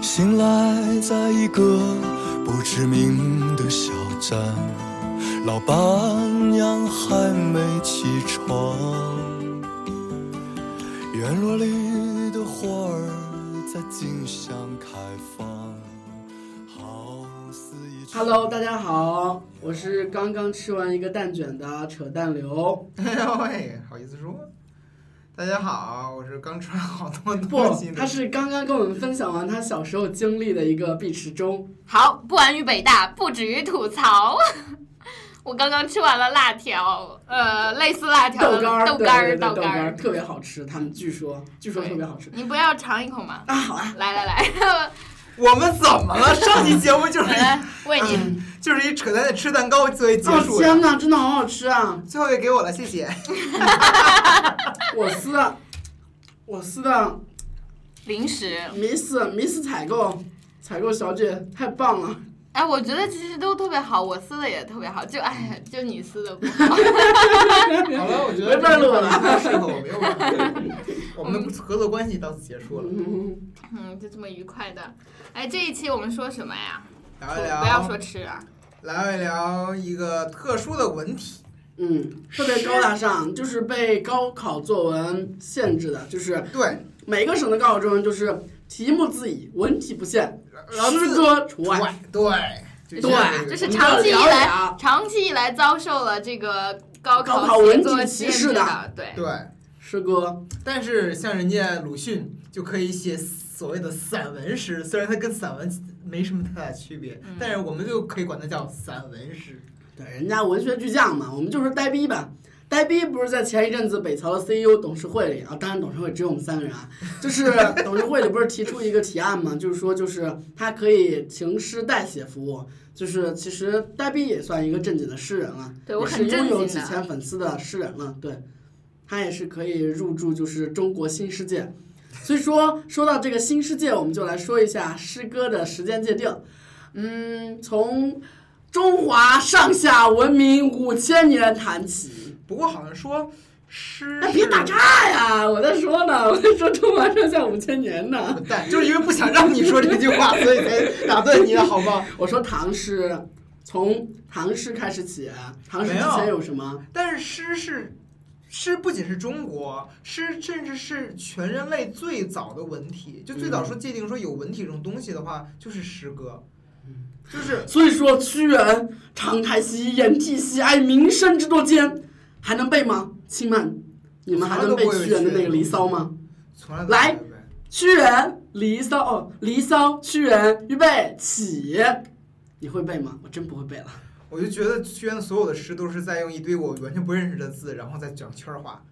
醒来在一个不知名的小站，老板娘还没起床，院落里的花儿在竞相开放，Hello，大家好，我是刚刚吃完一个蛋卷的扯蛋刘。哎呦喂，好意思说？大家好，我是刚吃完好多不东西，的。他是刚刚跟我们分享完他小时候经历的一个毕池中。好，不完于北大，不止于吐槽。我刚刚吃完了辣条，呃，类似辣条的豆干儿，豆干儿，豆干儿。特别好吃，他们据说据说特别好吃。你不要尝一口吗？啊，好啊，来来来，我们怎么了？上期节目就是来喂你。嗯就是一扯淡的吃蛋糕作为结哦束的，天哪，真的好好吃啊！最后也给我了，谢谢。我司我司的零食，Miss Miss 采购采购小姐太棒了。哎，我觉得其实都特别好，我撕的也特别好，就哎，就你撕的不好。好了，我觉得没办法了适合我，没有办法。我们的合作关系到此结束了。嗯，嗯，就这么愉快的。哎，这一期我们说什么呀？聊一聊不要，说吃啊。聊一聊一个特殊的文体。嗯，特别高大上，就是被高考作文限制的，就是对，每个省的高考作文就是题目自拟，文体不限，诗字歌除外。对，对这是长期以来，长期以来遭受了这个高高考文体歧视的对。对。诗歌，但是像人家鲁迅就可以写所谓的散文诗，虽然它跟散文没什么太大区别，嗯但是我们就可以管它叫散文诗。对，人家文学巨匠嘛，我们就是呆逼吧。呆逼不是在前一阵子北曹的 CEO 董事会里啊，当然董事会只有我们三个人啊，就是董事会里不是提出一个提案嘛，就是说就是他可以情诗代写服务，就是其实呆逼也算一个正经的诗人了，对我也是很震拥有几千粉丝的诗人了，对，他也是可以入驻就是中国新世界。所以说，说到这个新世界，我们就来说一下诗歌的时间界定。嗯，从中华上下文明五千年谈起。不过好像说诗哎，别打岔呀！我在说呢，我在说中华上下五千年呢。混蛋，就是因为不想让你说这句话，所以才打断你的好吗？我说唐诗，从唐诗开始起，唐诗之前有什么？但是诗是。诗不仅是中国，诗甚至是全人类最早的文体。就最早说界定说有文体这种东西的话，就是诗歌，就是所以说，屈原“长太息，掩涕兮，哀民生之多艰”，还能背吗？亲们，你们还能背屈原的那个《离骚》吗？来屈原《离骚》哦，《离骚》屈原预备起，你会背吗？我真不会背了。我就觉得屈原的所有的诗都是在用一堆我完全不认识的字，然后再讲圈儿话。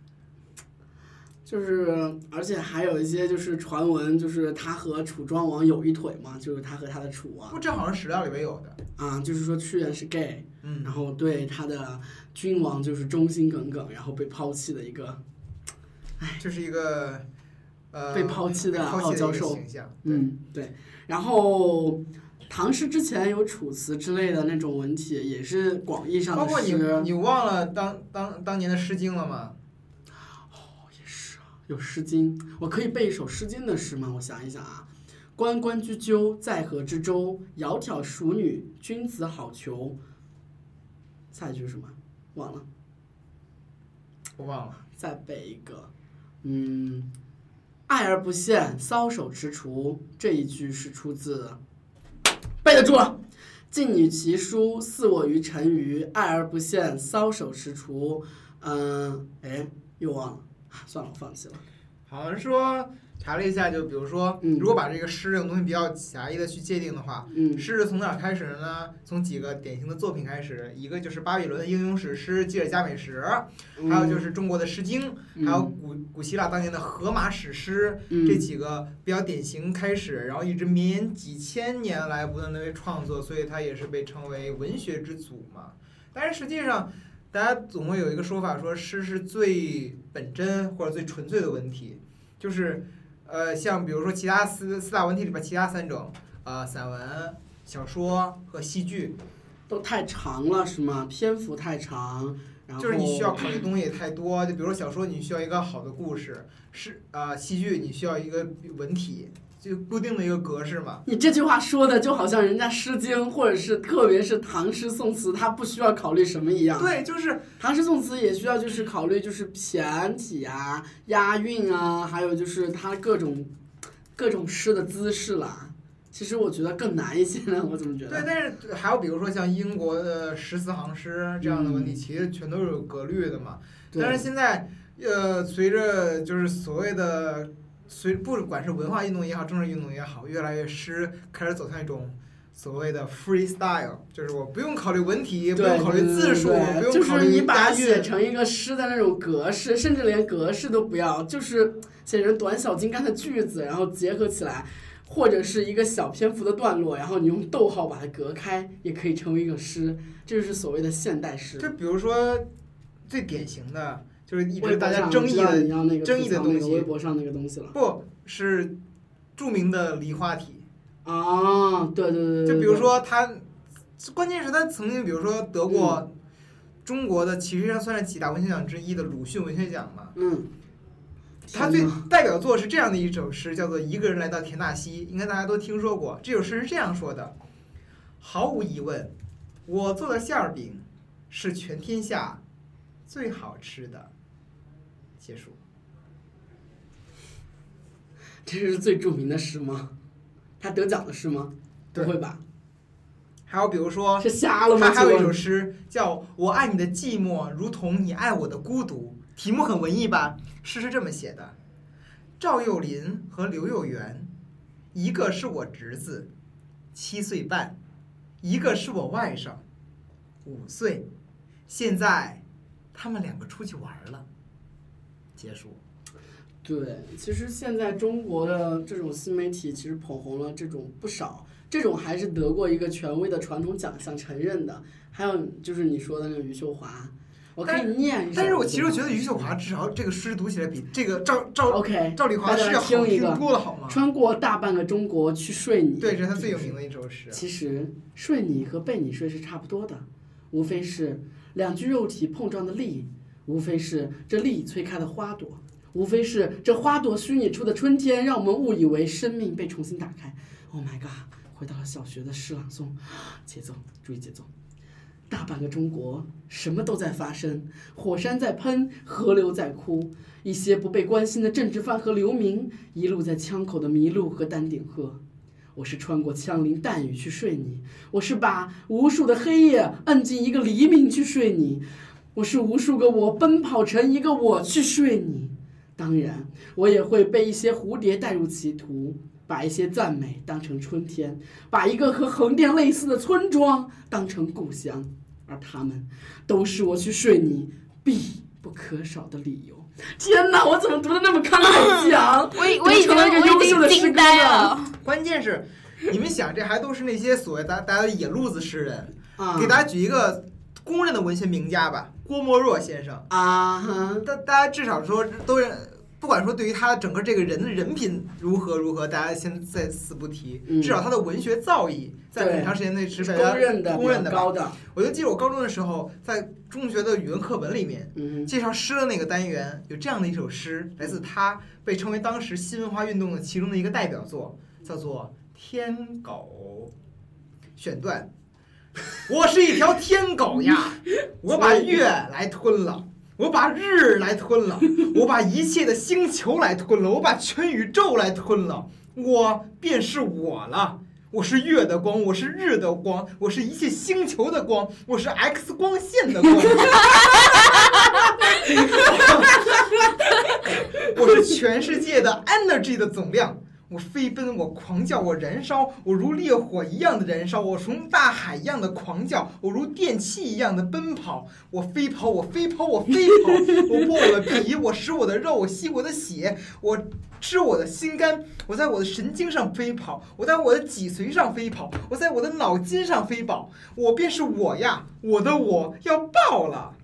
就是，而且还有一些就是传闻，就是他和楚庄王有一腿嘛，就是他和他的楚王不，这好像史料里面有的。啊，就是说屈原是 gay，嗯然后对他的君王就是忠心耿耿，然后被抛弃的一个，这是一个呃被抛弃的傲娇兽形象。对，嗯，对。然后唐诗之前有楚辞之类的那种文体，也是广义上的包括你诗，你忘了当当当年的《诗经》了吗？有《诗经》，我可以背一首《诗经》的诗吗？我想一想啊，关关雎鸠，在河之洲。窈窕淑女，君子好逑。下一句是什么？忘了，我忘了。再背一个。嗯，爱而不见，搔首踟蹰。这一句是出自，背得住了。静女其姝，似我于沉鱼。爱而不见，搔首踟蹰。嗯，哎，又忘了，算了，我放弃了。好像说查了一下，就比如说，嗯如果把这个诗这种东西比较狭义的去界定的话，嗯诗是从哪儿开始的呢？从几个典型的作品开始，一个就是巴比伦的英雄史诗《基尔加美什》，还有就是中国的《诗经》，嗯还有古古希腊当年的荷马史诗，嗯这几个比较典型开始，然后一直绵延几千年来不断的被创作，所以它也是被称为文学之祖嘛。但是实际上，大家总会有一个说法，说诗是最本真或者最纯粹的文体，就是呃，像比如说其他四四大文体里边其他三种，呃，散文、小说和戏剧。都太长了，是吗？篇幅太长，然后就是你需要考虑东西也太多，就比如说小说，你需要一个好的故事；是啊、戏剧你需要一个文体，就固定的一个格式嘛。你这句话说的就好像人家《诗经》或者是特别是唐诗宋词，它不需要考虑什么一样。对，就是唐诗宋词也需要就是考虑就是骈体啊、押韵啊，还有就是它各种各种诗的姿势啦。其实我觉得更难一些呢，我怎么觉得对，但是还有比如说像英国的十四行诗这样的问题，嗯其实全都是有格律的嘛。但是现在，呃，随着就是所谓的随不管是文化运动也好，政治运动也好，越来越诗开始走向一种所谓的 freestyle，就是我不用考虑文体，不用考虑字数，对不用考就是你把它写。成一个诗的那种格式，甚至连格式都不要，就是写成短小精干的句子，然后结合起来，或者是一个小篇幅的段落，然后你用逗号把它隔开，也可以成为一个诗，这就是所谓的现代诗。就比如说最典型的，就是一直大家争议的争议的东西微博上那个东西了不是著名的梨花体。啊，对对对对，就比如，说他，关键是他曾经比如说得过中国的其实上算是几大文学奖之一的鲁迅文学奖嘛。嗯，他最代表作是这样的一首诗，叫做《一个人来到田纳西》，应该大家都听说过。这首诗是这样说的：毫无疑问，我做的馅儿饼是全天下最好吃的。结束。这是最著名的诗吗？他得奖的诗吗？不会吧？还有比如说，是瞎了吗？他还有一首诗叫《我爱你的寂寞，如同你爱我的孤独》，题目很文艺吧？诗是这么写的：赵又林和刘又元，一个是我侄子，七岁半；一个是我外甥，五岁。现在他们两个出去玩了。结束。对，其实现在中国的这种新媒体其实捧红了这种不少，这种还是得过一个权威的传统奖项承认的。还有就是你说的那个余秀华，我可以念一下。但是我其实觉得余秀华至少这个诗读起来比这个赵赵 OK，赵丽华大家来诗要好听多了，好吗？穿过大半个中国去睡你。对，这是他最有名的一首诗。其实睡你和被你睡是差不多的，无非是两具肉体碰撞的力，无非是这力催开的花朵，无非是这花朵虚拟出的春天，让我们误以为生命被重新打开。Oh my god！回到了小学的诗朗诵，节奏，注意节奏。大半个中国，什么都在发生，火山在喷，河流在哭，一些不被关心的政治犯和流民，一路在枪口的麋鹿和丹顶鹤。我是穿过枪林弹雨去睡你，我是把无数的黑夜摁进一个黎明去睡你，我是无数个我奔跑成一个我去睡你。当然，我也会被一些蝴蝶带入歧途，把一些赞美当成春天，把一个和横店类似的村庄当成故乡，而他们都是我去睡你必不可少的理由。天哪，我怎么读的那么慷慨激昂？我已我已经成了一个优我已秀的诗歌经惊呆了了。关键是，你们想，这还都是那些所谓大大家的野路子诗人。啊，给大家举一个公认的文学名家吧，郭沫若先生。啊哈，大大家至少说都认，不管说对于他整个这个人的人品如何如何，大家先在此不提。嗯至少他的文学造诣在很长时间内是公认的，公认的高的。我就记得我高中的时候，在中学的语文课本里面。嗯介绍诗的那个单元有这样的一首诗，来自他，被称为当时新文化运动的其中的一个代表作，叫做《天狗》。选段：我是一条天狗呀，我把月来吞了，我把日来吞了，我把一切的星球来吞了，我把全宇宙来吞了，我便是我了。我是月的光，我是日的光，我是一切星球的光，我是 X 光线的光。我是全世界的 energy 的总量。我飞奔，我狂叫，我燃烧，我如烈火一样的燃烧，我如大海一样的狂叫，我如电气一样的奔跑，我飞跑，我飞跑，我飞跑，我剥我的皮，我食我的肉，我吸我的血，我吃我的心肝，我在我的神经上飞跑，我在我的脊髓上飞跑，我在我的脑筋上飞跑，我便是我呀，我的我要爆了。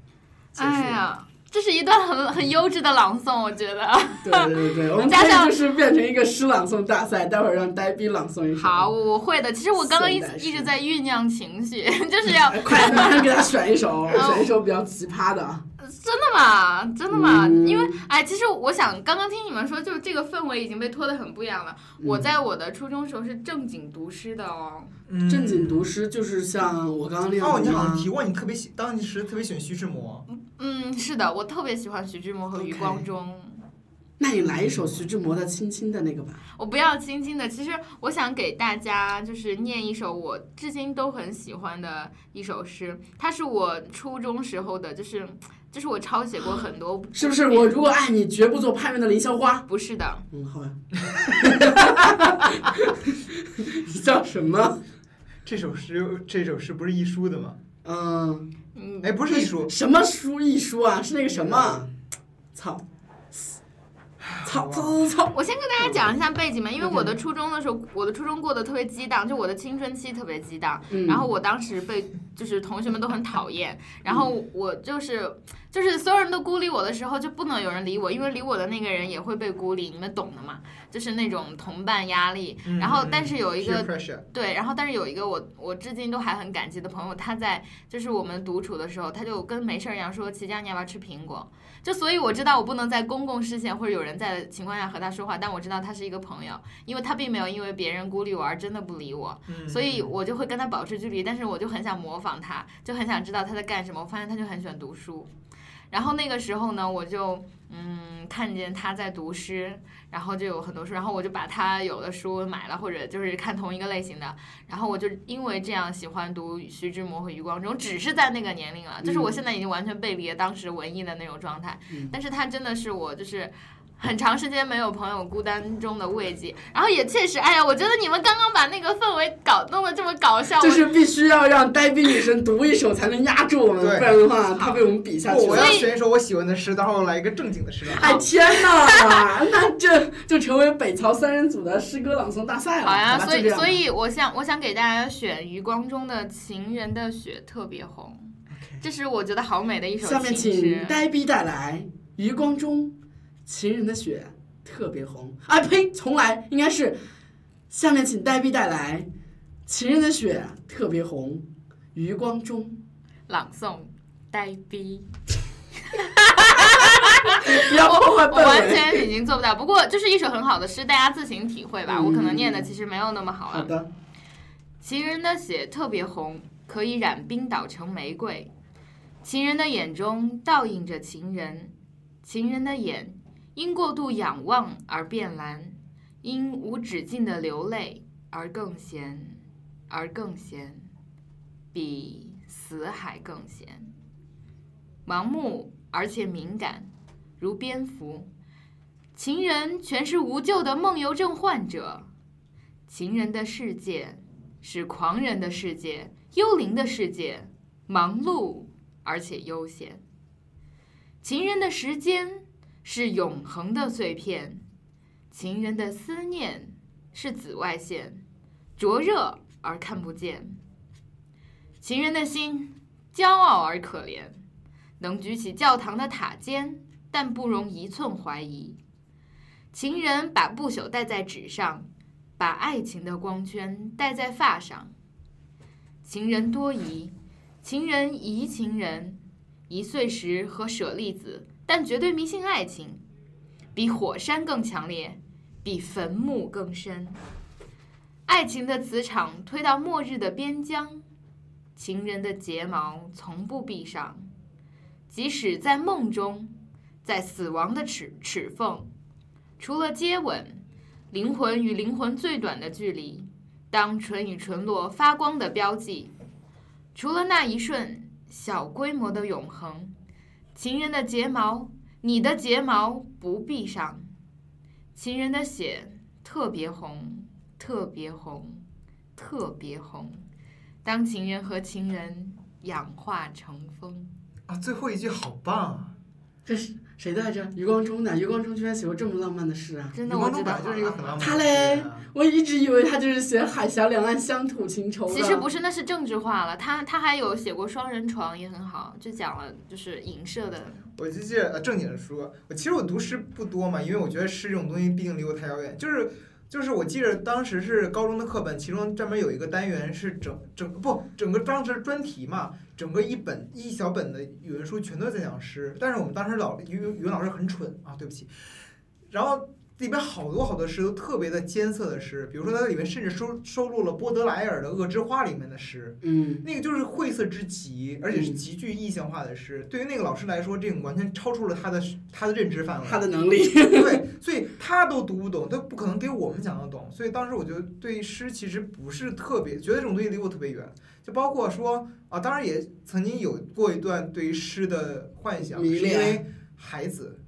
结束。哎，这是一段很很优质的朗诵，我觉得。对 对对，我们加上就是变成一个诗朗诵大赛，待会儿让呆逼朗诵一首。好，，我我会的。其实我刚刚一一直在酝酿情绪，就是要快马上给他选一首，选一首比较奇葩的。真的吗？真的吗？嗯因为哎，其实我想刚刚听你们说，就是这个氛围已经被拖得很不一样了。我在我的初中时候是正经读诗的哦。嗯正经读诗就是像我刚刚那样哦，你好像提过，你特别喜当时特别喜欢徐志摩。嗯，是的，我特别喜欢徐志摩和余光中。那你来一首徐志摩的《轻轻的》那个吧。我不要轻轻的，其实我想给大家就是念一首我至今都很喜欢的一首诗，它是我初中时候的，就是就是我抄写过很多，是不是我如果爱你，绝不做叛变的凌霄花？不是的，嗯，好吧。你叫什么？这首诗，这首诗不是一书的吗？嗯，嗯，哎，不是一书，什么书一书啊？是那个什么？操！操操操！我先跟大家讲一下背景吧，因为我的初中的时候，我的初中过得特别激荡，就我的青春期特别激荡。嗯然后我当时被就是同学们都很讨厌，然后我就是就是所有人都孤立我的时候，就不能有人理我，因为理我的那个人也会被孤立，你们懂的嘛，就是那种同伴压力。嗯然后但是有一个对，然后但是有一个我我至今都还很感激的朋友，他在就是我们独处的时候，他就跟没事儿一样说：“齐佳，你要不要吃苹果？”就所以我知道我不能在公共视线或者有人在的情况下和他说话，但我知道他是一个朋友，因为他并没有因为别人孤立我而真的不理我，嗯所以我就会跟他保持距离，但是我就很想模仿他，就很想知道他在干什么。我发现他就很喜欢读书，然后那个时候呢，我就嗯看见他在读诗，然后就有很多书，然后我就把他有的书买了，或者就是看同一个类型的，然后我就因为这样喜欢读徐志摩和余光中，只是在那个年龄了，就是我现在已经完全背离了当时文艺的那种状态，嗯但是他真的是我就是。很长时间没有朋友孤单中的慰藉，然后也确实，哎呀，我觉得你们刚刚把那个氛围搞弄得这么搞笑，就是必须要让呆逼女神读一首才能压住我们，不然的话她被我们比下去不，我要选一首我喜欢的诗，待会儿来一个正经的诗。哎天哪，那这就成为北朝三人组的诗歌朗诵大赛了。好呀，所以所以我想我想给大家选余光中的《情人的雪特别红》，这是我觉得好美的一首下面请。呆逼带来余光中情人的血特别红。啊呸，重来，应该是下面请呆逼带来情人的血特别红，余光中。朗诵呆逼，不要破坏我完。全已经做不到。不过就是一首很好的诗，大家自行体会吧。嗯我可能念的其实没有那么好啊。好的，情人的血特别红，可以染冰岛成玫瑰。情人的眼中倒映着情人，情人的眼因过度仰望而变蓝，因无止境的流泪而更咸，而更咸，比死海更咸。盲目而且敏感，如蝙蝠。情人全是无救的梦游症患者。情人的世界是狂人的世界，幽灵的世界，忙碌而且悠闲。情人的时间是永恒的碎片，情人的思念是紫外线，灼热而看不见。情人的心骄傲而可怜，能举起教堂的塔尖，但不容一寸怀疑。情人把不朽戴在纸上，把爱情的光圈戴在发上。情人多疑，情人疑情人，一岁时和舍利子，但绝对迷信爱情，比火山更强烈，比坟墓更深。爱情的磁场推到末日的边疆，情人的睫毛从不闭上，即使在梦中，在死亡的齿齿缝，除了接吻，灵魂与灵魂最短的距离，当唇与唇落发光的标记，除了那一瞬小规模的永恒，情人的睫毛，你的睫毛不闭上，情人的血特别红，特别红，特别红。当情人和情人氧化成风，啊，最后一句好棒啊！这是谁的来着？余光中的，余光中居然写过这么浪漫的诗啊！真的余我觉得光中本来就是一个很浪漫的他嘞我一直以为他就是写海峡两岸乡土情仇。其实不是，那是政治化了。他他还有写过《双人床》，也很好，就讲了就是影射的。我就记得呃正经的书，我其实我读诗不多嘛，因为我觉得诗这种东西毕竟离我太遥远。就是就是我记得当时是高中的课本，其中专门有一个单元是整整不整个当时专题嘛，整个一本一小本的语文书全都在讲诗。但是我们当时老语语文老师很蠢啊，对不起。然后里边好多好多诗都特别的艰涩的诗，比如说它里面甚至收收录了波德莱尔的《恶之花》里面的诗。嗯，那个就是晦涩之极，而且是极具意象化的诗。对于那个老师来说，这种完全超出了他的他的认知范围。他的能力。对，所以他都读不懂，他不可能给我们讲得懂。所以当时我就对诗其实不是特别，觉得这种东西离我特别远。就包括说啊，当然也曾经有过一段对于诗的幻想，是因为孩子。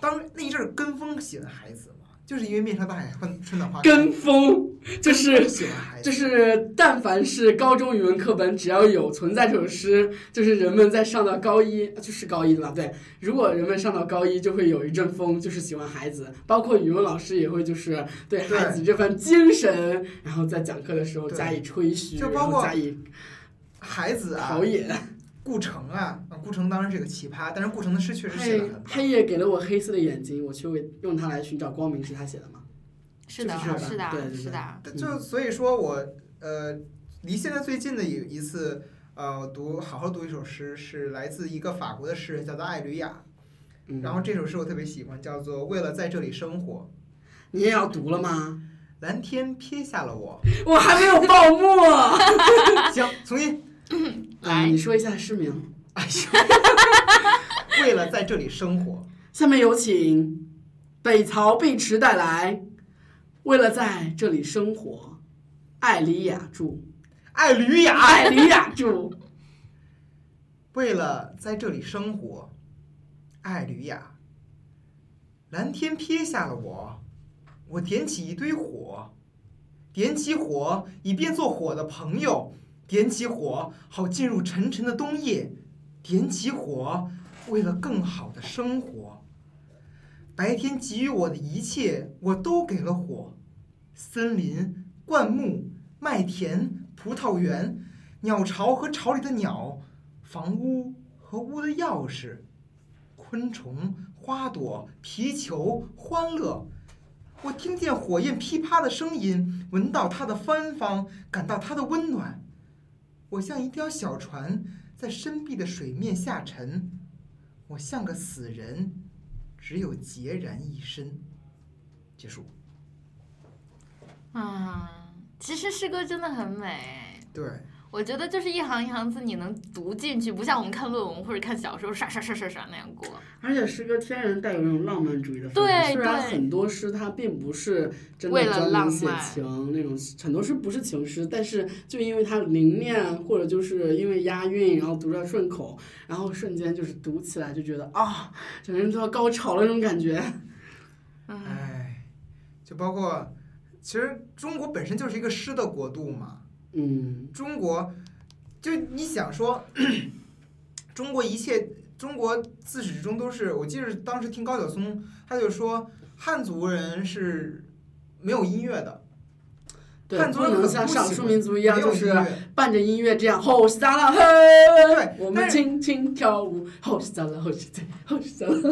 当那一阵儿跟风喜欢孩子嘛，就是因为面朝大海，春春暖花开。跟风就是喜欢孩子，就是，但凡是高中语文课本，只要有存在这首诗，就是人们在上到高一，就是高一了？对，如果人们上到高一，就会有一阵风，就是喜欢孩子，包括语文老师也会就是对孩子这份精神，然后在讲课的时候加以吹嘘，就包括加以孩子啊陶，冶。顾城啊，啊，顾城当然是个奇葩，但是顾城的诗确实写的黑很棒。黑夜给了我黑色的眼睛，我却为用它来寻找光明，是他写的吗？是的，就是是的对对，对是的。就所以说我呃，离现在最近的一一次呃读好好读一首诗，是来自一个法国的诗人，叫做艾吕雅。嗯，然后这首诗我特别喜欢，叫做《为了在这里生活》。你也要读了吗？蓝天撇下了我。我还没有报幕。行，重新。啊，你说一下诗名。哎呦，为了在这里生活，下面有请北曹碧池带来，为了在这里生活，艾里雅著，艾吕雅。艾吕雅著，为了在这里生活，艾吕雅。蓝天撇下了我，我点起一堆火，点起火以便做火的朋友，点起火好进入沉沉的冬夜，点起火为了更好的生活。白天给予我的一切，我都给了火，森林、灌木、麦田、葡萄园、鸟巢和巢里的鸟。房屋和屋的钥匙，昆虫、花朵、皮球、欢乐。我听见火焰噼啪的声音，闻到它的芬芳，感到它的温暖。我像一条小船，在深碧的水面下沉。我像个死人，只有孑然一身。结束。啊，其实诗歌真的很美。对，我觉得就是一行一行字你能读进去，不像我们看论文或者看小说刷刷刷刷刷那样过。而且诗歌天然带有那种浪漫主义的氛围。对虽然很多诗它并不是真为了的专门写情那种，很多诗不是情诗，但是就因为它凝练，或者就是因为押韵，然后读着顺口，然后瞬间就是读起来就觉得啊，整个人都要高潮了那种感觉。嗯，哎，就包括，其实中国本身就是一个诗的国度嘛。嗯，中国，就你想说，中国一切，中国自始至终都是，我记得当时听高晓松，他就说汉族人是没有音乐的，汉族人不能像少数民族一样，就是伴着音乐这样吼是咋了？嘿，对我们轻轻跳舞，吼是咋了？吼是咋吼是咋了，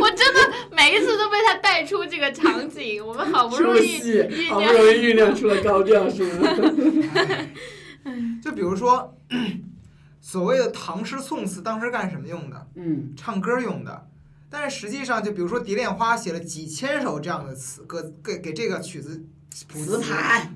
我真的每一次都被他带出这个场景，我们好不容易 好不容易酝酿出了高调，是吗？就比如说，所谓的唐诗宋词，当时干什么用的？嗯，唱歌用的。但是实际上，就比如说蝶恋花写了几千首这样的词歌，给给这个曲子谱词牌，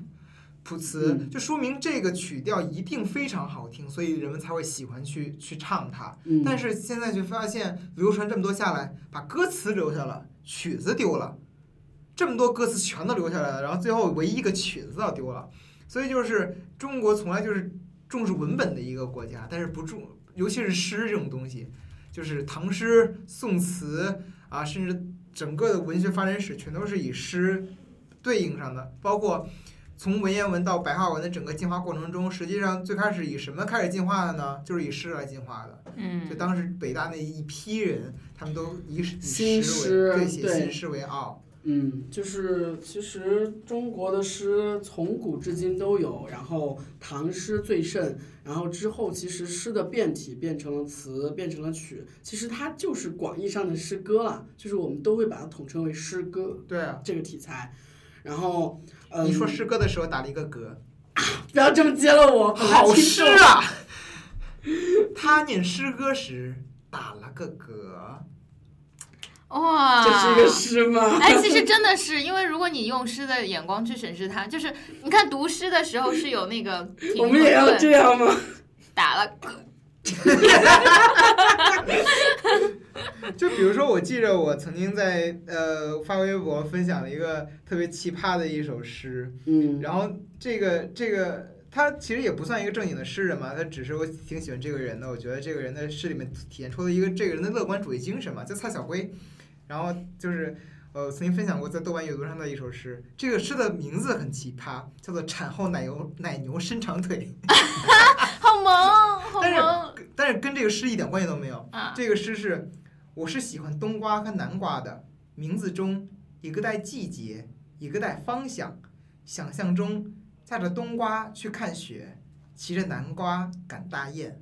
谱词，嗯。就说明这个曲调一定非常好听，所以人们才会喜欢去去唱它。嗯，但是现在就发现，流传这么多下来，把歌词留下了，曲子丢了，这么多歌词全都留下来了，然后最后唯一一个曲子倒丢了，所以就是中国从来就是重视文本的一个国家，但是不重，尤其是诗这种东西，就是唐诗、宋词啊，甚至整个的文学发展史全都是以诗对应上的，包括从文言文到白话文的整个进化过程中，实际上最开始以什么开始进化的呢？就是以诗来进化的。嗯就当时北大那一批人，他们都以以新诗诗为对写新诗为傲。嗯，就是其实中国的诗从古至今都有，然后唐诗最盛，然后之后其实诗的变体变成了词，变成了曲，其实它就是广义上的诗歌了，就是我们都会把它统称为诗歌对啊，这个题材。然后，嗯，你说诗歌的时候打了一个嗝，不要这么接了我，好诗啊！他念诗歌时打了个嗝。哇，这是一个诗吗？哎，其实真的是，因为如果你用诗的眼光去审视它，就是你看读诗的时候是有那个 我们也要这样吗？打了嗝，就比如说，我记着我曾经在呃发微博分享了一个特别奇葩的一首诗，嗯，然后这个这个他其实也不算一个正经的诗人嘛，他只是我挺喜欢这个人的，我觉得这个人的诗里面体现出了一个这个人的乐观主义精神嘛，叫蔡小辉，然后就是。呃，曾经分享过在豆瓣阅读上的一首诗，这个诗的名字很奇葩，叫做“产后奶油奶牛伸长腿 好萌，好但是萌”，但是跟这个诗一点关系都没有。啊！这个诗是，我是喜欢冬瓜和南瓜的，名字中一个带季节，一个带方向。想象中驾着冬瓜去看雪，骑着南瓜赶大雁。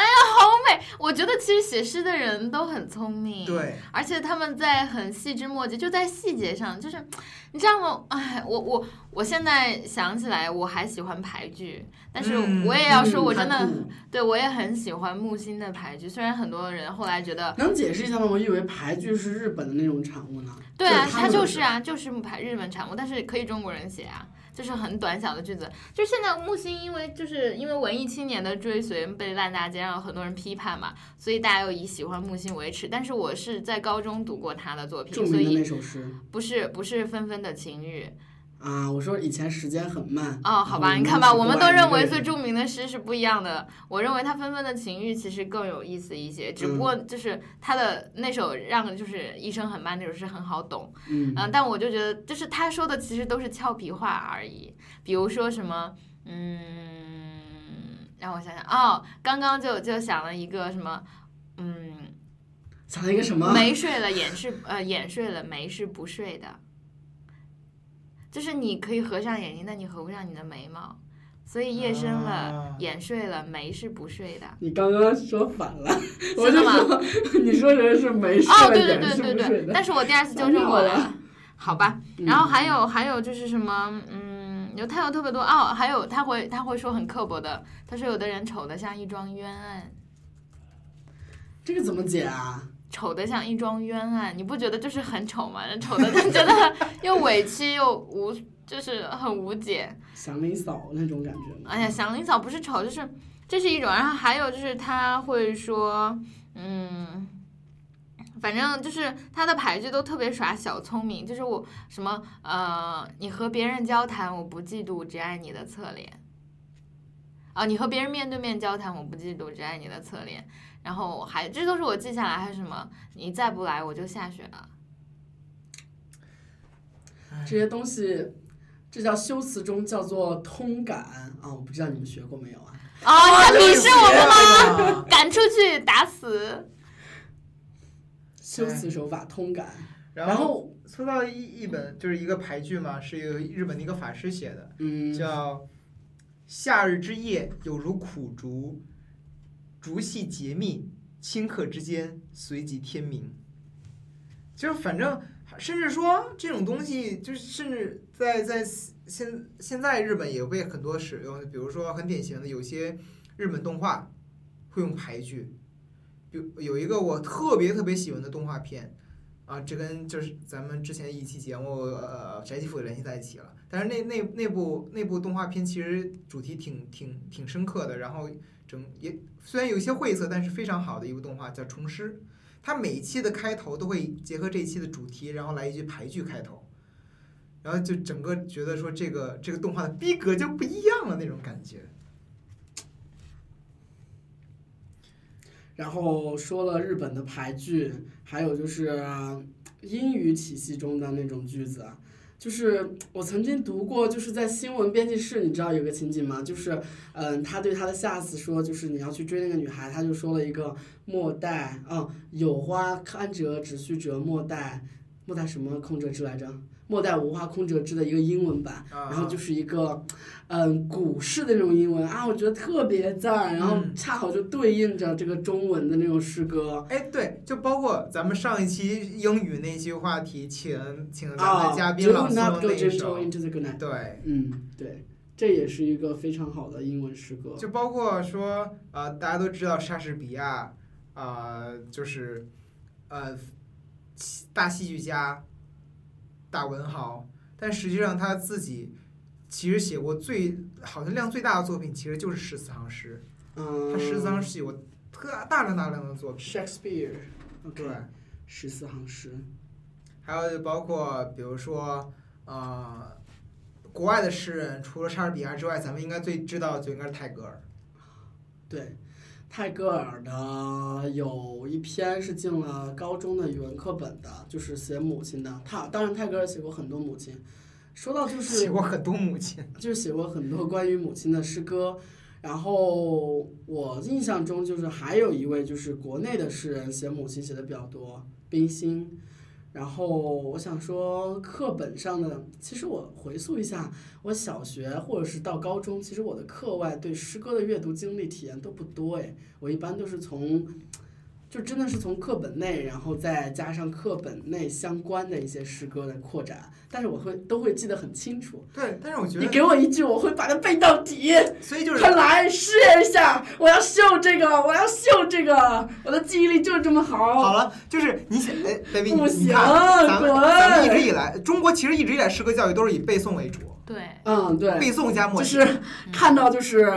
好美，我觉得其实写诗的人都很聪明，，对，而且他们在很细枝末节，就在细节上，就是你知道吗？哎，我我我现在想起来，我还喜欢排剧，但是嗯我也要说，我真的、对我也很喜欢木心的排剧，虽然很多人后来觉得。能解释一下吗？我以为排剧是日本的那种产物呢。对啊，它就是啊，就是排日本产物，但是可以中国人写啊，就是很短小的句子。就现在木心，因为就是因为文艺青年的追随被烂大街，让很多人批判嘛，所以大家又以喜欢木心为耻。但是我是在高中读过他的作品，所著名的那以首诗不是不是纷纷的情欲啊，我说以前时间很慢。哦，好吧，你看吧，我们都认为最最著名的诗是不一样的。我认为他纷纷的情欲其实更有意思一些，只不过就是他的那首让就是一生很慢那首诗很好懂。嗯嗯，但我就觉得，就是他说的其实都是俏皮话而已，比如说什么，嗯，让我想想，哦，刚刚就就想了一个什么，嗯，想了一个什么？没睡了眼是呃眼睡了眉是不睡的，就是你可以合上眼睛，但你合不上你的眉毛，所以夜深了、啊眼睡了眉是不睡的。你刚刚说反了，我就说你说人是没睡哦，对对对对对。但是我第二次纠正过来了，好吧。嗯然后还有还有就是什么，嗯，有他有特别多哦，还有他会他会说很刻薄的，他说有的人丑的像一桩冤案，这个怎么解啊？丑的像一桩冤案，你不觉得就是很丑吗？丑 的就觉得又委屈又无，就是很无解。祥林嫂那种感觉吗？哎呀，祥林嫂不是丑，就是这是一种，然后还有就是他会说，嗯。反正就是他的牌局都特别耍小聪明，就是我什么呃，你和别人交谈，我不嫉妒，只爱你的侧脸。啊，你和别人面对面交谈，我不嫉妒，只爱你的侧脸。然后还这都是我记下来，还有什么？你再不来，我就下雪了。这些东西，这叫修辞中叫做通感啊！我不知道你们学过没有啊？啊，你鄙视我们吗？赶出去，打死！修辞手法通感，然后然后说到一一本就是一个牌剧嘛，是一个日本的一个法师写的，嗯，叫“夏日之夜，有如苦竹，逐细节密，顷刻之间，随即天明。”就是反正，甚至说这种东西，就是甚至在在现现在日本也被很多使用，比如说很典型的有些日本动画会用牌剧，有有一个我特别特别喜欢的动画片。啊，这跟就是咱们之前一期节目，呃，宅基辅也联系在一起了。但是那那那部那部动画片其实主题挺挺挺深刻的，然后整也虽然有些晦涩，但是非常好的一部动画叫《虫师》。它每一期的开头都会结合这一期的主题，然后来一句排句开头，然后就整个觉得说这个这个动画的逼格就不一样了那种感觉。然后说了日本的排句，还有就是英语体系中的那种句子，就是我曾经读过，就是在新闻编辑室，你知道有个情景吗？就是，嗯，他对他的下司说，就是你要去追那个女孩，他就说了一个莫待，嗯，有花堪折直须折，莫待，莫待什么空折枝来着？莫待无花空折枝的一个英文版，啊然后就是一个，嗯，古式的那种英文啊，我觉得特别赞，然后嗯恰好就对应着这个中文的那种诗歌。哎，对，就包括咱们上一期英语那期话题，请请咱们嘉宾朗诵那一首。对，嗯，对，这也是一个非常好的英文诗歌。就包括说，呃，大家都知道莎士比亚，呃，就是，呃，大戏剧家，大文豪，但实际上他自己其实写过最好像量最大的作品，其实就是十四行诗。嗯，他十四行诗写过特大量大量的作品。Shakespeare，OK，、对，十四行诗。还有就包括比如说，呃，国外的诗人，除了莎士比亚之外，咱们应该最知道的就应该是泰戈尔。对，泰戈尔的有一篇是进了高中的语文课本的，就是写母亲的。他当然泰戈尔写过很多母亲，说到就是写过很多母亲。就是写过很多关于母亲的诗歌。然后我印象中就是还有一位就是国内的诗人写母亲写的比较多，冰心。然后我想说课本上的，其实我回溯一下，我小学或者是到高中，其实我的课外对诗歌的阅读经历体验都不多哎，我一般都是从。就真的是从课本内，然后再加上课本内相关的一些诗歌的扩展，但是我会都会记得很清楚。对，但是我觉得你，给我一句，我会把它背到底。所以就是快来试验一下，我要秀这个，我要秀这个，我的记忆力就是这么好。好了，就是你想，哎，baby，不行，咱们滚咱们一直以来，中国其实一直以来诗歌教育都是以背诵为主，对，嗯，对，背诵加默就，是看到就是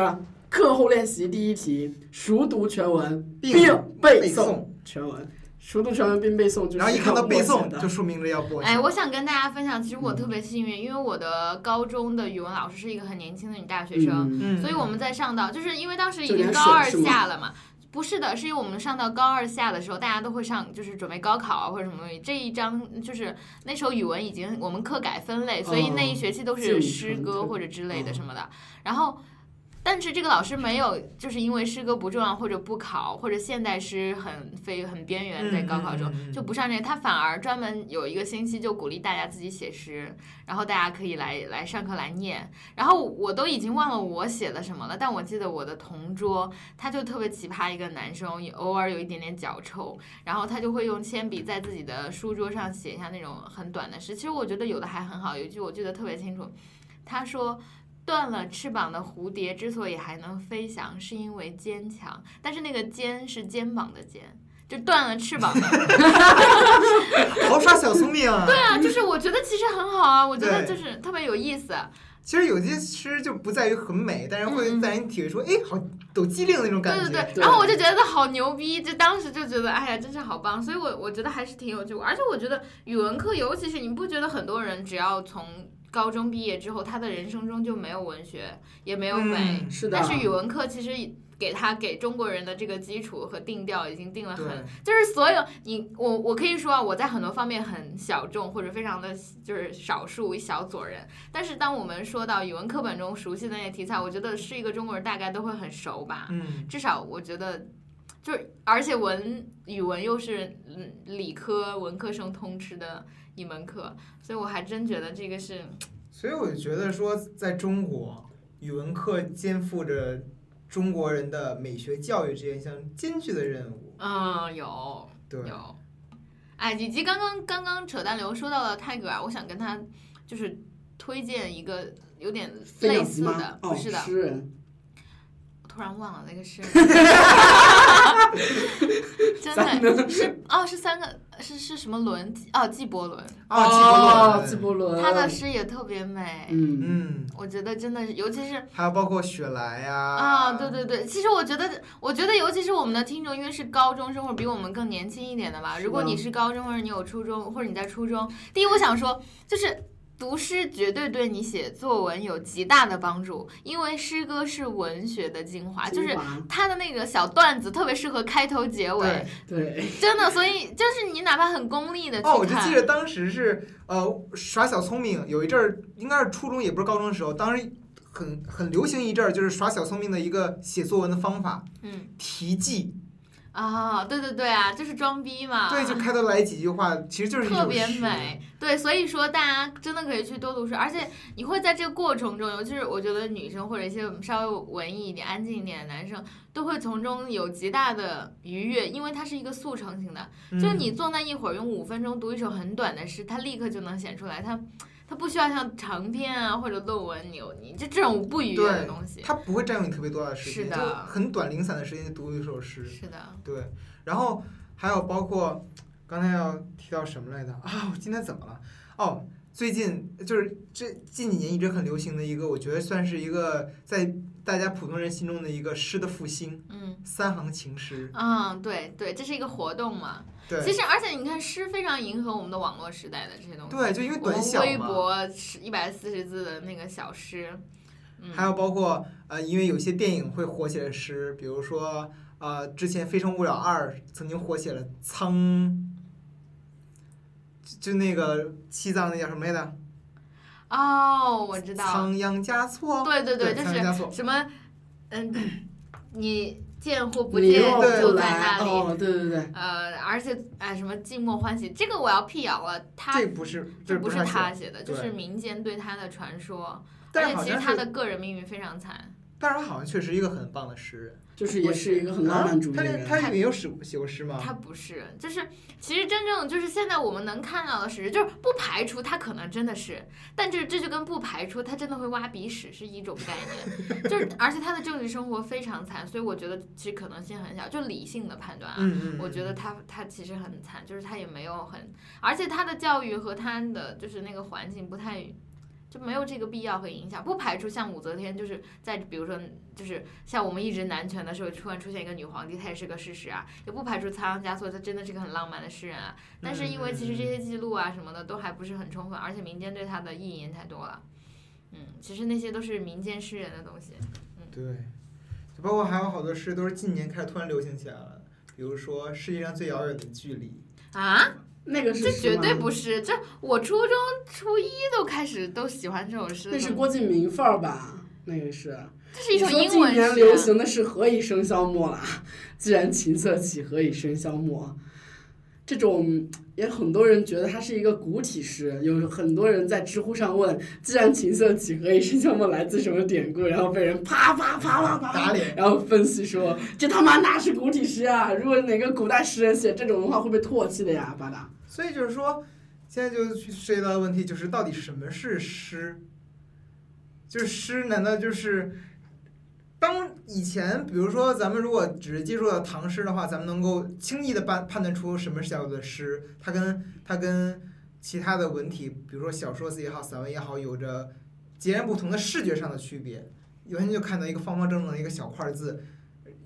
课后练习第一题，熟读全文并并背背诵诵全文，熟读全文并背诵，然后一看到背诵，就说明了要默写。哎，我想跟大家分享，其实我特别幸运，因为我的高中的语文老师是一个很年轻的女大学生，所以我们在上到，就是因为当时已经高二下了嘛。不是的，是因为我们上到高二下的时候，大家都会上，就是准备高考啊或者什么东西。这一章就是那时候语文已经我们课改分类，所以那一学期都是诗歌或者之类的哦什么的。然后，但是这个老师没有，就是因为诗歌不重要或者不考，或者现代诗很非很边缘，在高考中就不上这个，他反而专门有一个星期就鼓励大家自己写诗，然后大家可以来来上课来念。然后我都已经忘了我写了什么了，但我记得我的同桌他就特别奇葩一个男生，也偶尔有一点点脚臭，然后他就会用铅笔在自己的书桌上写下那种很短的诗。其实我觉得有的还很好，有一句我记得特别清楚，他说。断了翅膀的蝴蝶之所以还能飞翔，是因为坚强。但是那个肩是肩膀的肩，就断了翅膀的。好耍小聪明啊！对啊，就是我觉得其实很好啊，我觉得就是特别有意思。其实有些诗就不在于很美，但是会嗯嗯让你体会出，哎，好抖机灵的那种感觉。对对对，对然后我就觉得好牛逼，就当时就觉得，哎呀，真是好棒。所以我我觉得还是挺有趣，而且我觉得语文课，尤其是你不觉得很多人只要从高中毕业之后，他的人生中就没有文学，也没有美，嗯是的，但是语文课其实给他给中国人的这个基础和定调已经定了很，就是所有你我我可以说啊，我在很多方面很小众或者非常的就是少数一小撮人，但是当我们说到语文课本中熟悉的那些题材，我觉得是一个中国人大概都会很熟吧，嗯，至少我觉得。就是，而且文语文又是嗯理科文科生通吃的一门课，所以我还真觉得这个是所以我就觉得说，在中国，语文课肩负着中国人的美学教育这一项艰巨的任务。嗯有对，有，哎，以及刚刚刚刚扯淡流说到了泰戈尔，我想跟他就是推荐一个有点类似的，？哦，不是的，诗人，我突然忘了那个 是，真的是哦，是三个是是什么伦。哦，纪伯伦，啊，哦，纪纪伯伯伦，他的诗也特别美，嗯，嗯，我觉得真的是，尤其是还有包括雪莱呀，啊，对对对，其实我觉得，我觉得尤其是我们的听众，因为是高中生或者比我们更年轻一点的吧。如果你是高中或者你有初中或者你在初中，第一我想说，就是读诗绝对对你写作文有极大的帮助，因为诗歌是文学的精华，就是它的那个小段子特别适合开头结尾，对。对，真的，所以就是你哪怕很功利的去哦，我就，记得当时是呃耍小聪明，有一阵儿应该是初中也不是高中的时候，当时很很流行一阵儿就是耍小聪明的一个写作文的方法，嗯。题记，啊，对对对啊，就是装逼嘛，对，就开头来几句话，其实就是特别美，对，所以说大家真的可以去多读书，而且你会在这个过程中，尤其是我觉得女生或者一些稍微文艺一点、安静一点的男生，都会从中有极大的愉悦，因为它是一个速成型的，就你坐那一会儿，用五分钟读一首很短的诗，它立刻就能显出来，它它不需要像长篇啊或者论文，你有你就这种不愉悦的东西，它不会占用你特别多的时间，是的就很短零散的时间就读一首诗。是的，对，然后还有包括刚才要提到什么来着啊？我今天怎么了？哦，最近就是这近几年一直很流行的一个，我觉得算是一个在大家普通人心中的一个诗的复兴嗯。——三行情诗。嗯，对对，这是一个活动嘛。其实，而且你看，诗非常迎合我们的网络时代的这些东西。对，就因为短小嘛。微博一百四十字的那个小诗，嗯，还有包括呃，因为有些电影会火起来诗，比如说呃，之前《非诚勿扰二》曾经火起了苍，就就那个西藏那叫什么来着？哦，我知道，仓央嘉措。对对对就是什么，嗯，你见或不见就在，那里。哦，对对对，呃，而且哎，什么寂寞欢喜，这个我要辟谣了，他这不是，这不是他写的，就是民间对他的传说。但而且其实他的个人命运非常惨。但是他好像确实一个很棒的诗人。就是也是一个很浪漫主义啊、的人。他他也有写写过诗吗？他不是，就是其实真正就是现在我们能看到的是，就是不排除他可能真的是，但这这就跟不排除他真的会挖鼻屎是一种概念，就是而且他的政治生活非常惨，所以我觉得其实可能性很小，就理性的判断啊。嗯嗯，我觉得他他其实很惨，就是他也没有很，而且他的教育和他的就是那个环境不太，就没有这个必要和影响。不排除像武则天，就是在比如说就是像我们一直男权的时候，突然出现一个女皇帝，她也是个事实啊。也不排除仓央嘉措，他真的是个很浪漫的诗人啊。但是因为其实这些记录啊什么的都还不是很充分，而且民间对他的意淫太多了。嗯，其实那些都是民间诗人的东西。嗯对，就包括还有好多诗都是近年开始突然流行起来了，比如说世界上最遥远的距离。啊，那个是这绝对不是，这我初中初一都开始都喜欢这首诗。那是郭敬明范儿吧？那个是。这是一首英文流。行的是“何以笙箫默”啦，既然琴瑟起，何以笙箫默？这种也很多人觉得它是一个古体诗，有很多人在知乎上问：“既然琴瑟几，何以笙箫默？”来自什么典故？然后被人啪啪啪啪啪打脸。然后分析说：“这他妈哪是古体诗啊？如果哪个古代诗人写这种的话，会被唾弃的呀！”巴达。所以就是说，现在就去涉及到的问题就是，到底什么是诗？就是诗，难道就是当以前，比如说咱们如果只是接触到唐诗的话，咱们能够轻易的判判断出什么是叫做诗？它跟它跟其他的文体，比如说小说也好，散文也好，有着截然不同的视觉上的区别。有天就看到一个方方正正的一个小块字，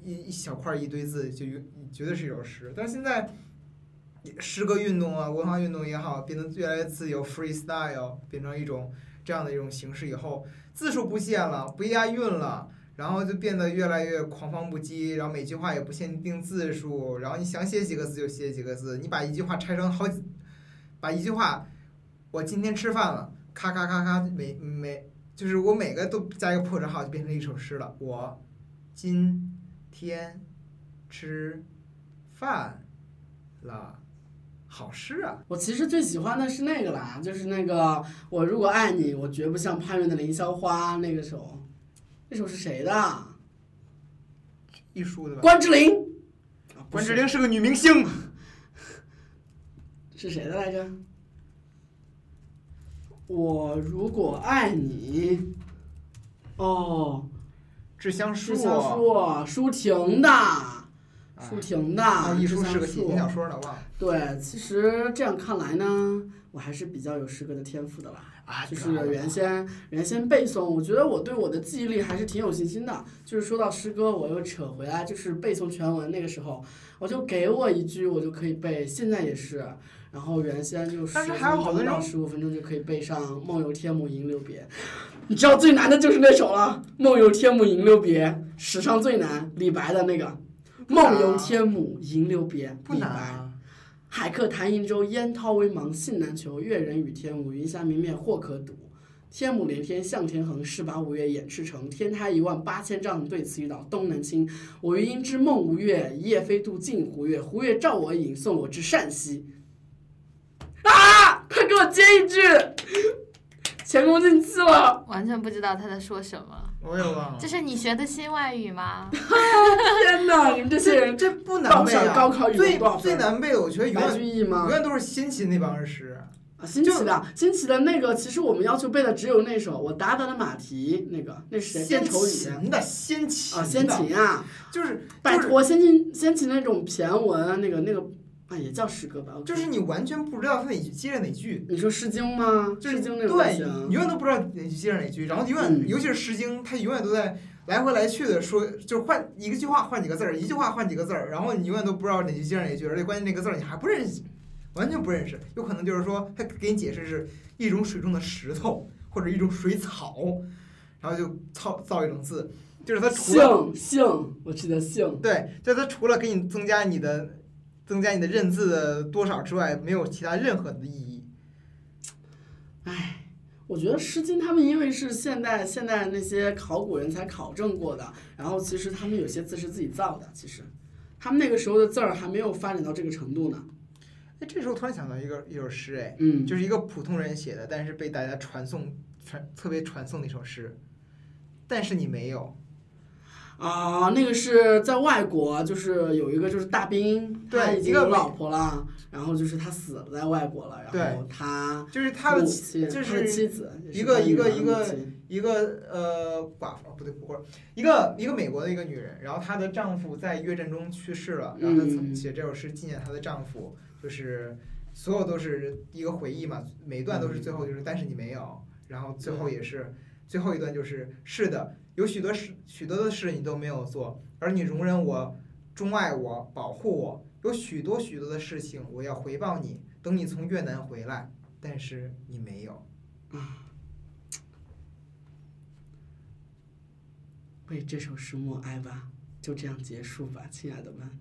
一一小块一堆字，就有绝对是一首诗。但是现在。诗歌运动啊，文化运动也好，变得越来越自由，freestyle 变成一种这样的一种形式以后，字数不限了，不押韵了，然后就变得越来越狂放不羁，然后每句话也不限定字数，然后你想写几个字就写几个字，你把一句话拆成好几，把一句话，我今天吃饭了，咔咔咔咔，每每就是我每个都加一个破折号，就变成一首诗了。我今天吃饭了。好诗啊！我其实最喜欢的是那个啦，就是那个“我如果爱你，我绝不像攀援的凌霄花”那个首，那首是谁的？一书的吧？关之琳。啊关之琳是个女明星。是谁的来着？我如果爱你，哦，致橡树。致橡树，舒婷的，舒婷的。啊，一书是个写树小说的，忘了。对，其实这样看来呢，我还是比较有诗歌的天赋的啦。啊就是原先原先背诵，我觉得我对我的记忆力还是挺有信心的。就是说到诗歌，我又扯回来，就是背诵全文那个时候，我就给我一句，我就可以背。现在也是，然后原先就是分还有好多钟到人十五分钟就可以背上《梦游天姥吟留别》，你知道最难的就是那首了，《梦游天姥吟留别》，史上最难，李白的那个《梦游天姥吟留别》，不李白。海客谈瀛洲，烟涛微茫，信难求。越人语天姥，云霞明灭，或可睹。天姥连天向天横，势拔五岳掩赤城。天台一万八千丈，对此欲倒东南倾。我欲因之梦吴越，夜飞渡镜湖月。湖月照我影，送我至善溪。啊！快给我接一句，前功尽弃了。完全不知道他在说什么。我也忘了这。是你学的新外语吗？天哪，你们这些人这不难背啊！高考语文最最难背的，我觉得永白远居易吗永？远都是新奇那帮诗。啊，新奇的，新奇的那个，其实我们要求背的只有那首《我达达的马蹄》，那个那是谁？先秦的，先秦啊，先秦啊，就是就是拜托，先秦先秦那种骈文，那个那个啊，也叫诗歌吧？就是你完全不知道它哪句接着哪句，你说《诗经》吗？诗经》那种对，你永远都不知道哪句接着哪句，然后永远，嗯尤其是《诗经》，它永远都在来回来去的说，就是换一个句话换几个字儿，一句话换几个字儿，然后你永远都不知道哪句接着哪句，而且关键那个字儿你还不认识，完全不认识，有可能就是说他给你解释是一种水中的石头或者一种水草，然后就造造一种字，就是它除了姓姓，我记得姓。对，就它除了给你增加你的增加你的认字的多少之外，没有其他任何的意义。唉，我觉得《诗经》他们因为是现代现代那些考古人才考证过的，然后其实他们有些字是自己造的，其实他们那个时候的字儿还没有发展到这个程度呢。哎，这时候突然想到一个一首诗，哎，嗯，就是一个普通人写的，但是被大家传颂传特别传颂的一首诗，但是你没有，啊，那个是在外国，就是有一个就是大兵，他对一个美已经有老婆了，然后就是他死了在外国了，然后他就是他的就是妻子，一个一个一个一个呃寡妇，不对，不是一个一个美国的一个女人，然后她的丈夫在越战中去世了，然后她曾嗯。写这首诗纪念她的丈夫，就是所有都是一个回忆嘛，每一段都是最后就是但是你没有，然后最后也是最后一段就是是的，有许多事许多的事你都没有做，而你容忍我，钟爱我，保护我，有许多许多的事情我要回报你，等你从越南回来，但是你没有。为这首诗默哀吧，就这样结束吧，亲爱的们，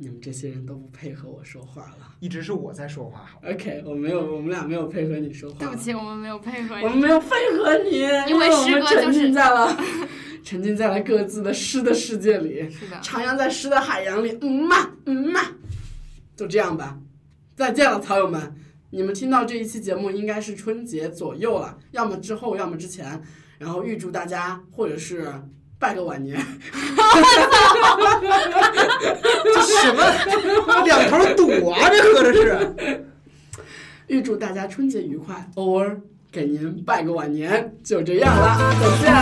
你们这些人都不配合我说话了。一直是我在说话，好。OK，我没有，我们俩没有配合你说话。对不起，我们没有配合你我们。没有配合你，因为我们沉诗歌就是浸在了 沉浸在了各自的诗的世界里，是的，徜徉在诗的海洋里。嗯嘛，嗯嘛，就这样吧，再见了，草友们。你们听到这一期节目应该是春节左右了，要么之后，要么之前。然后预祝大家，或者是拜个晚年。这什么两头堵啊？这合着是？预祝大家春节愉快，偶尔给您拜个晚年，就这样了，再见。